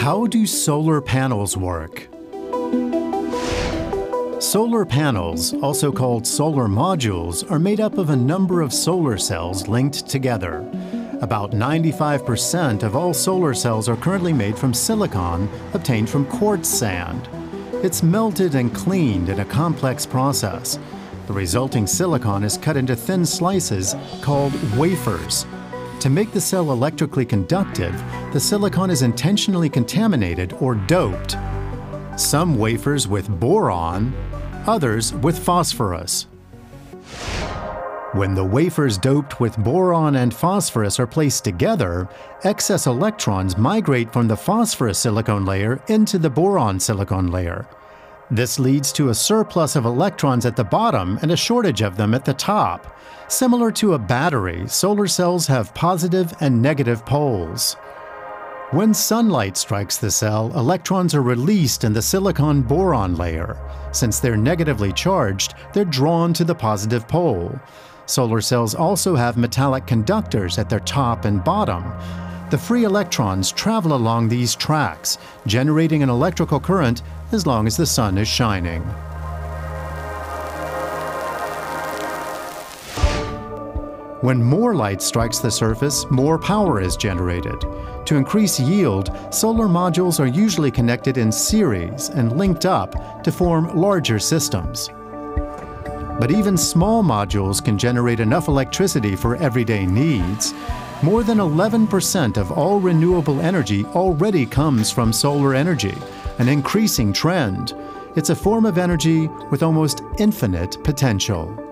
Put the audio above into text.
How do solar panels work? Solar panels, also called solar modules, are made up of a number of solar cells linked together. About 95% of all solar cells are currently made from silicon obtained from quartz sand. It's melted and cleaned in a complex process. The resulting silicon is cut into thin slices called wafers. To make the cell electrically conductive, the silicon is intentionally contaminated or doped. Some wafers with boron, others with phosphorus. When the wafers doped with boron and phosphorus are placed together, excess electrons migrate from the phosphorus silicon layer into the boron silicon layer. This leads to a surplus of electrons at the bottom and a shortage of them at the top. Similar to a battery, solar cells have positive and negative poles. When sunlight strikes the cell, electrons are released in the silicon boron layer. Since they're negatively charged, they're drawn to the positive pole. Solar cells also have metallic conductors at their top and bottom. The free electrons travel along these tracks, generating an electrical current as long as the sun is shining. When more light strikes the surface, more power is generated. To increase yield, solar modules are usually connected in series and linked up to form larger systems. But even small modules can generate enough electricity for everyday needs. More than 11% of all renewable energy already comes from solar energy, an increasing trend. It's a form of energy with almost infinite potential.